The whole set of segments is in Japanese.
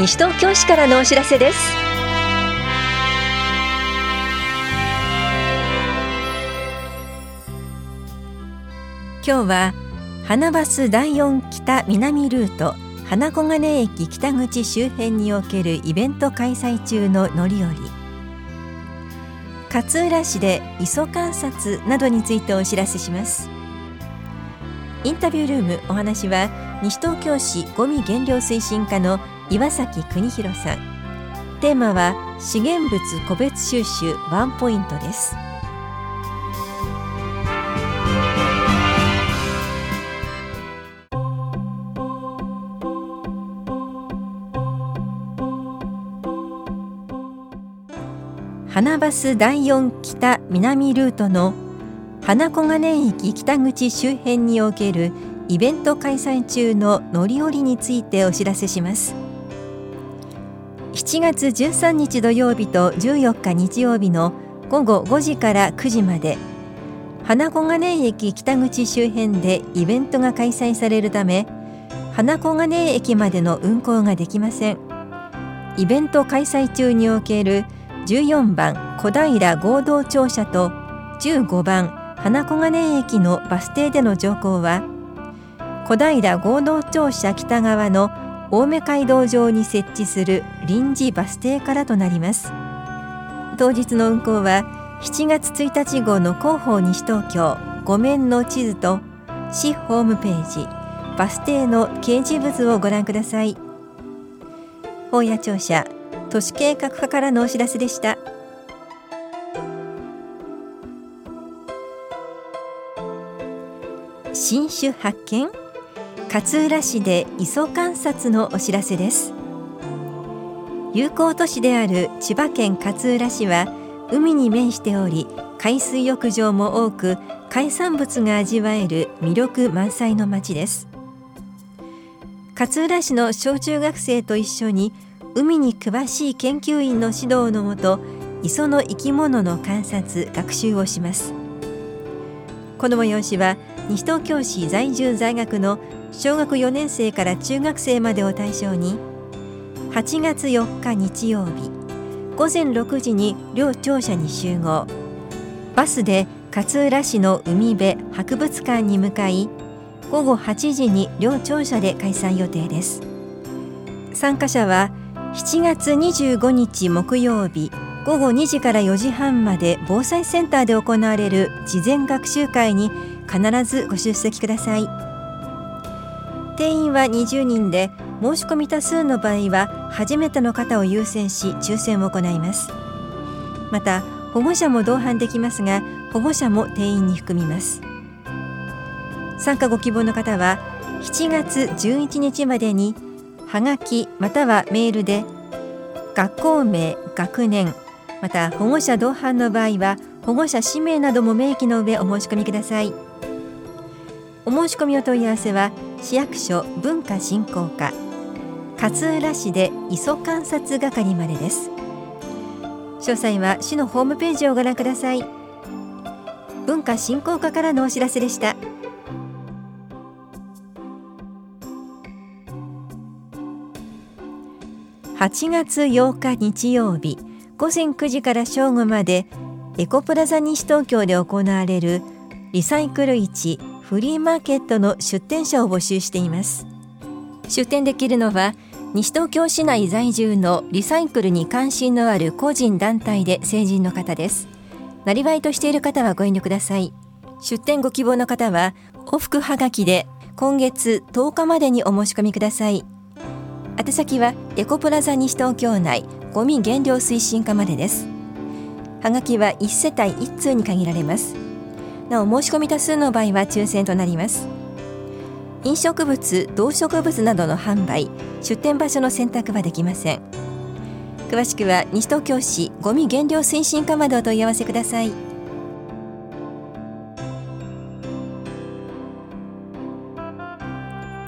西東京市からのお知らせです。今日は花バス第4北南ルート花小金駅北口周辺におけるイベント開催中の乗り降り。勝浦市で磯観察などについてお知らせします。インタビュールームお話は西東京市ゴミ減量推進課の岩崎邦弘さん。テーマは資源物個別収集ワンポイントです。花バス第4北南ルートの花小金駅北口周辺におけるイベント開催中の乗り降りについてお知らせします。7月13日土曜日と14日日曜日の午後5時から9時まで。花小金井駅北口周辺でイベントが開催されるため花小金井駅までの運行ができません。イベント開催中における14番小平合同庁舎と15番花小金井駅のバス停での乗降は小平合同庁舎北側の青梅街道上に設置する臨時バス停からとなります。当日の運行は7月1日号の広報西東京5面の地図と市ホームページバス停の掲示物をご覧ください。本屋庁舎都市計画課からのお知らせでした。新種発見？勝浦市で磯観察のお知らせです。友好都市である千葉県勝浦市は海に面しており海水浴場も多く海産物が味わえる魅力満載の町です。勝浦市の小中学生と一緒に海に詳しい研究員の指導のもと磯の生き物の観察学習をします。この催しは西東京市在住在学の小学4年生から中学生までを対象に8月4日日曜日午前6時に両庁舎に集合。バスで勝浦市の海辺博物館に向かい午後8時に両庁舎で開催予定です。参加者は7月25日木曜日午後2時から4時半まで防災センターで行われる事前学習会に必ずご出席ください。定員は20人で申し込み多数の場合は初めての方を優先し抽選を行います。また保護者も同伴できますが保護者も定員に含みます。参加ご希望の方は7月11日までにはがきまたはメールで学校名学年また保護者同伴の場合は保護者氏名なども明記の上お申し込みください。お申し込みお問い合わせは市役所文化振興課。勝浦市で磯観察係までです。詳細は市のホームページをご覧ください。文化振興課からのお知らせでした。8月8日日曜日午前9時から正午までエコプラザ西東京で行われるリサイクル市フリーマーケットの出店者を募集しています。出店できるのは西東京市内在住のリサイクルに関心のある個人団体で成人の方です。なりわいとしている方はご遠慮ください。出店ご希望の方は往復はがきで今月10日までにお申し込みください。宛先はエコプラザ西東京内ゴミ減量推進課までです。はがきは1世帯1通に限られます。なお申し込み多数の場合は抽選となります。飲食物動植物などの販売出店場所の選択はできません。詳しくは西東京市ゴミ減量推進課までお問い合わせください。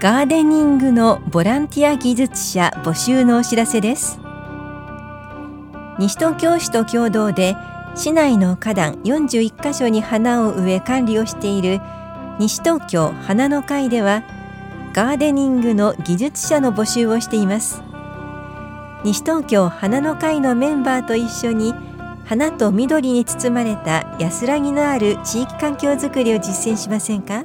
ガーデニングのボランティア技術者募集のお知らせです。西東京市と共同で市内の花壇41カ所に花を植え管理をしている西東京花の会ではガーデニングの技術者の募集をしています西東京花の会のメンバーと一緒に花と緑に包まれた安らぎのある地域環境づくりを実践しませんか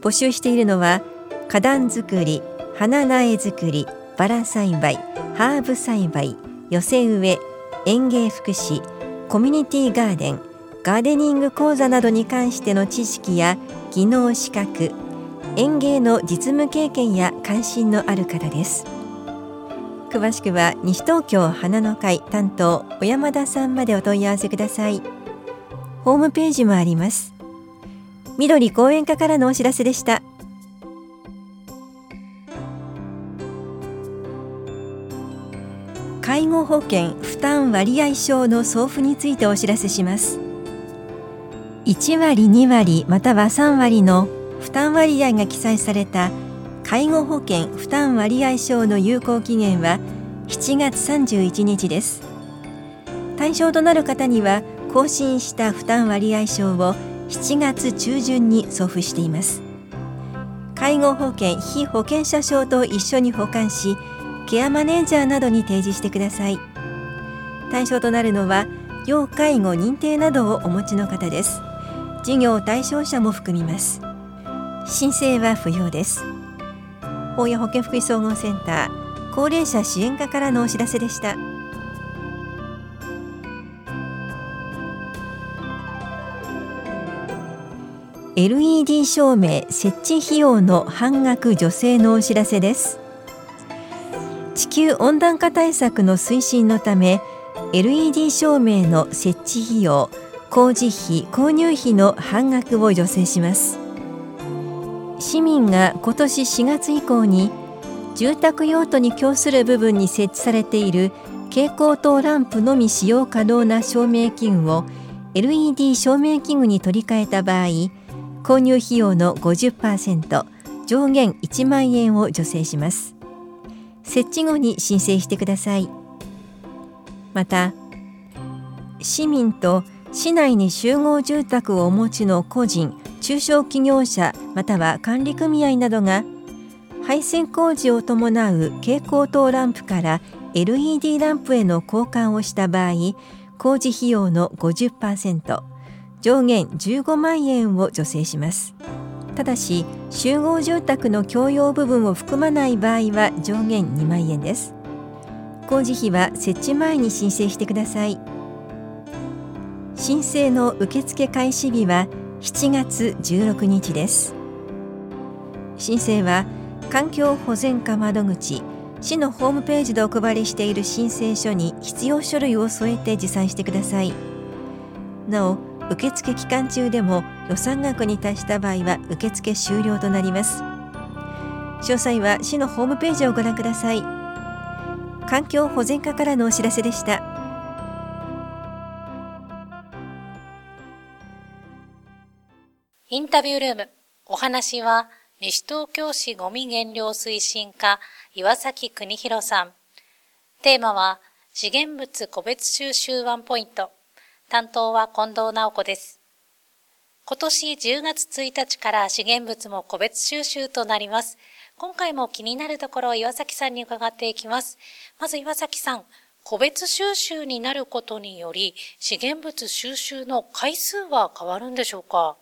募集しているのは花壇作り花苗作りバラ栽培ハーブ栽培寄せ植え園芸福祉コミュニティガーデンガーデニング講座などに関しての知識や技能資格園芸の実務経験や関心のある方です。詳しくは西東京花の会担当小山田さんまでお問い合わせください。ホームページもあります。緑講演課からのお知らせでした。介護保険負担割合証の送付についてお知らせします。1割2割または3割の負担割合が記載された介護保険負担割合証の有効期限は7月31日です。対象となる方には更新した負担割合証を7月中旬に送付しています。介護保険被保険者証と一緒に保管しケアマネージャーなどに提示してください。対象となるのは要介護認定などをお持ちの方です。事業対象者も含みます。申請は不要です。大谷保健福祉総合センター高齢者支援課からのお知らせでした。LED 照明設置費用の半額助成のお知らせです。球温暖化対策の推進のため LED 照明の設置費用工事費購入費の半額を助成します。市民が今年4月以降に住宅用途に供する部分に設置されている蛍光灯ランプのみ使用可能な照明器具を LED 照明器具に取り替えた場合購入費用の50%上限1万円を助成します。設置後に申請してください。また市民と市内に集合住宅をお持ちの個人中小企業者または管理組合などが配線工事を伴う蛍光灯ランプから LED ランプへの交換をした場合工事費用の50%上限15万円を助成します。ただし集合住宅の共用部分を含まない場合は上限2万円です。工事費は設置前に申請してください。申請の受付開始日は7月16日です。申請は環境保全課窓口市のホームページでお配りしている申請書に必要書類を添えて持参してください。なお受付期間中でも予算額に達した場合は受付終了となります詳細は市のホームページをご覧ください環境保全課からのお知らせでしたインタビュールーム。お話は、西東京市ごみ減量推進課、岩崎邦弘さん。テーマは、資源物個別収集ワンポイント。担当は近藤直子です。今年10月1日から資源物も個別収集となります。今回も気になるところを岩崎さんに伺っていきます。まず岩崎さん、個別収集になることにより、資源物収集の回数は変わるんでしょうか？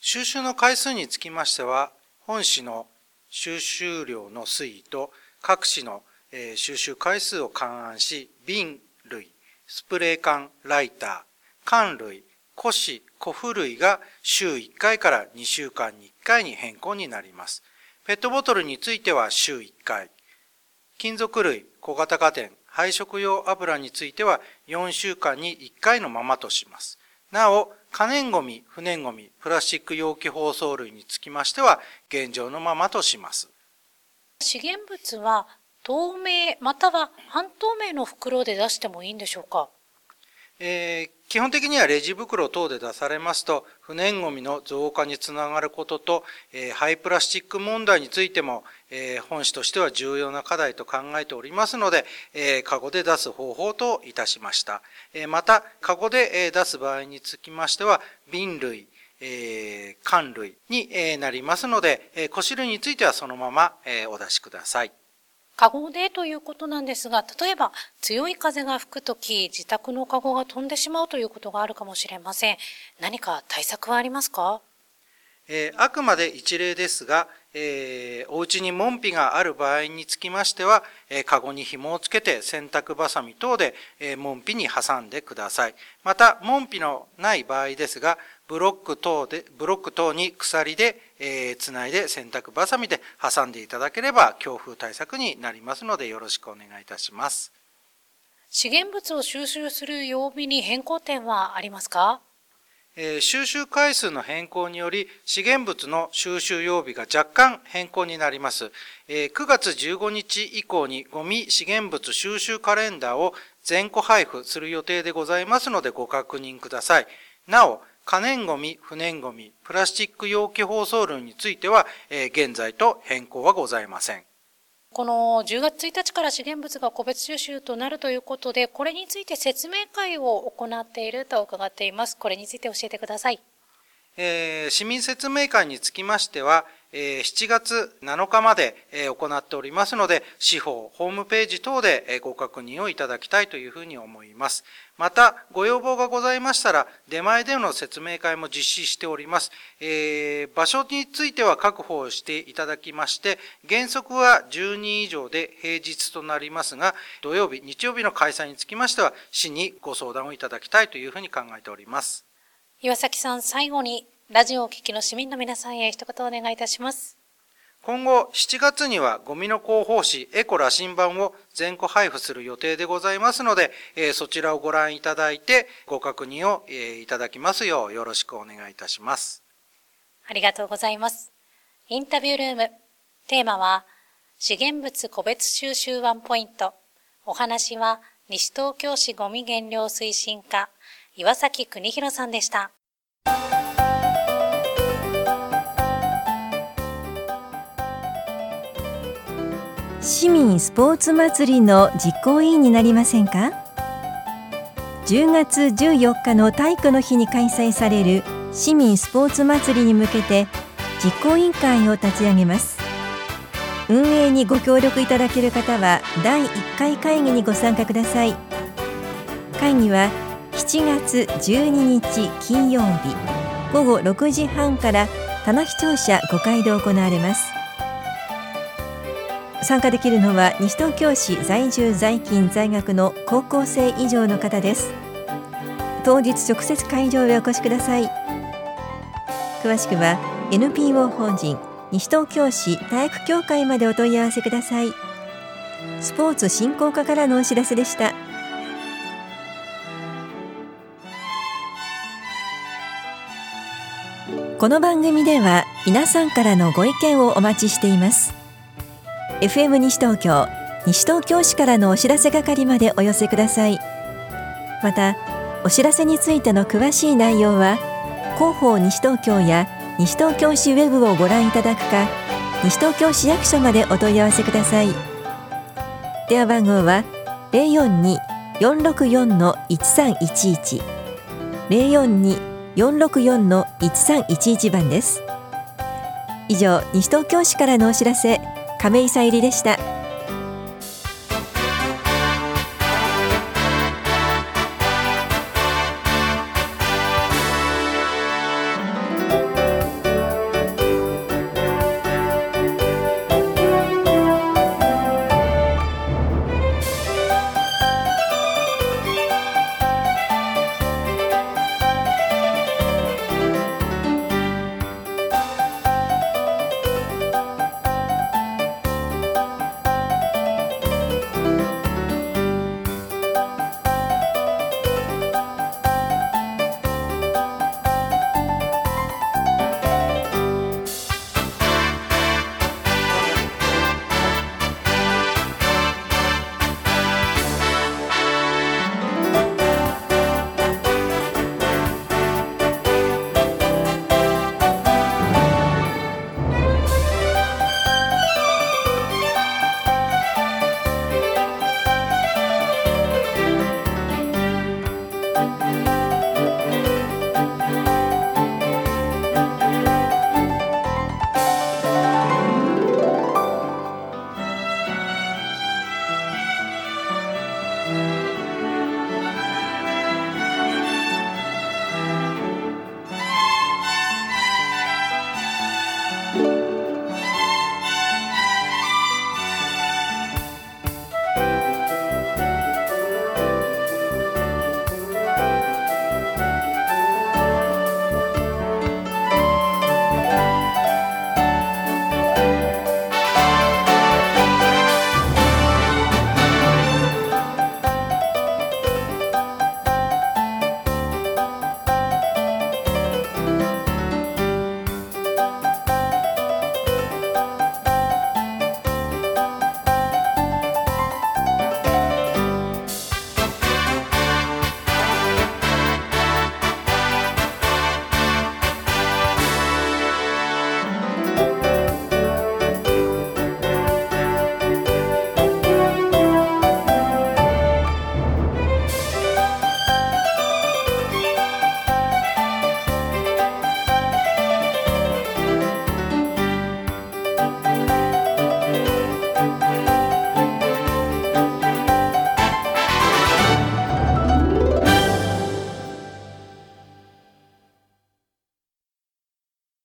収集の回数につきましては、本市の収集量の推移と各市の収集回数を勘案し、瓶類、スプレー缶、ライター、缶類、古紙、古布類が週1回から2週間に1回に変更になります。ペットボトルについては週1回。金属類、小型家電、配色用油については4週間に1回のままとします。なお、可燃ごみ、不燃ごみ、プラスチック容器包装類につきましては、現状のままとします。資源物は透明または半透明の袋で出してもいいんでしょうか？えー、基本的にはレジ袋等で出されますと、不燃ごみの増加につながることと、えー、廃プラスチック問題についても、えー、本市としては重要な課題と考えておりますので、えー、カゴで出す方法といたしました。えー、また、カゴで出す場合につきましては、瓶類、えー、缶類になりますので、えー、古紙類についてはそのまま、えー、お出しください。カゴでということなんですが、例えば強い風が吹くとき、自宅のカゴが飛んでしまうということがあるかもしれません。何か対策はありますか？えー、あくまで一例ですが、えー、お家に門扉がある場合につきましては、えー、カゴに紐をつけて洗濯バサミ等で、えー、門扉に挟んでください。また、門扉のない場合ですが、ブロック等で、ブロック等に鎖で、えー、つないで洗濯バサミで挟んでいただければ強風対策になりますのでよろしくお願いいたします。資源物を収集する曜日に変更点はありますか？え収集回数の変更により資源物の収集曜日が若干変更になります。え9月15日以降にゴミ資源物収集カレンダーを全個配布する予定でございますのでご確認ください。なお、可燃ゴミ、不燃ゴミ、プラスチック容器包装類については、え現在と変更はございません。この10月1日から資源物が個別収集となるということで、これについて説明会を行っていると伺っています。これについて教えてください。えー、市民説明会につきましては、7月7日まで行っておりますので、司法、ホームページ等でご確認をいただきたいというふうに思います。また、ご要望がございましたら、出前での説明会も実施しております。えー、場所については確保していただきまして、原則は10人以上で平日となりますが、土曜日、日曜日の開催につきましては、市にご相談をいただきたいというふうに考えております。岩崎さん、最後にラジオをお聞きの市民の皆さんへ一言お願いいたします。今後7月にはゴミの広報誌エコ羅針盤を全個配布する予定でございますので、えー、そちらをご覧いただいてご確認を、えー、いただきますようよろしくお願いいたします。ありがとうございます。インタビュールーム。テーマは資源物個別収集ワンポイント。お話は西東京市ゴミ減量推進課岩崎邦弘さんでした。市民スポーツ祭りの実行委員になりませんか？10月14日の体育の日に開催される市民スポーツ祭りに向けて実行委員会を立ち上げます。運営にご協力いただける方は第1回会議にご参加ください。会議は7月12日金曜日午後6時半から棚視聴者5階で行われます。参加できるのは西東京市在住在勤在学の高校生以上の方です。当日直接会場へお越しください。詳しくは NPO 法人西東京市体育協会までお問い合わせください。スポーツ振興課からのお知らせでした。この番組では皆さんからのご意見をお待ちしています。FM 西東京西東京市からのお知らせ係までお寄せください。またお知らせについての詳しい内容は広報西東京や西東京市ウェブをご覧いただくか西東京市役所までお問い合わせください。電話番号は042-464-1311 042-464-1311番です。以上西東京市からのお知らせ。亀井さゆりでした。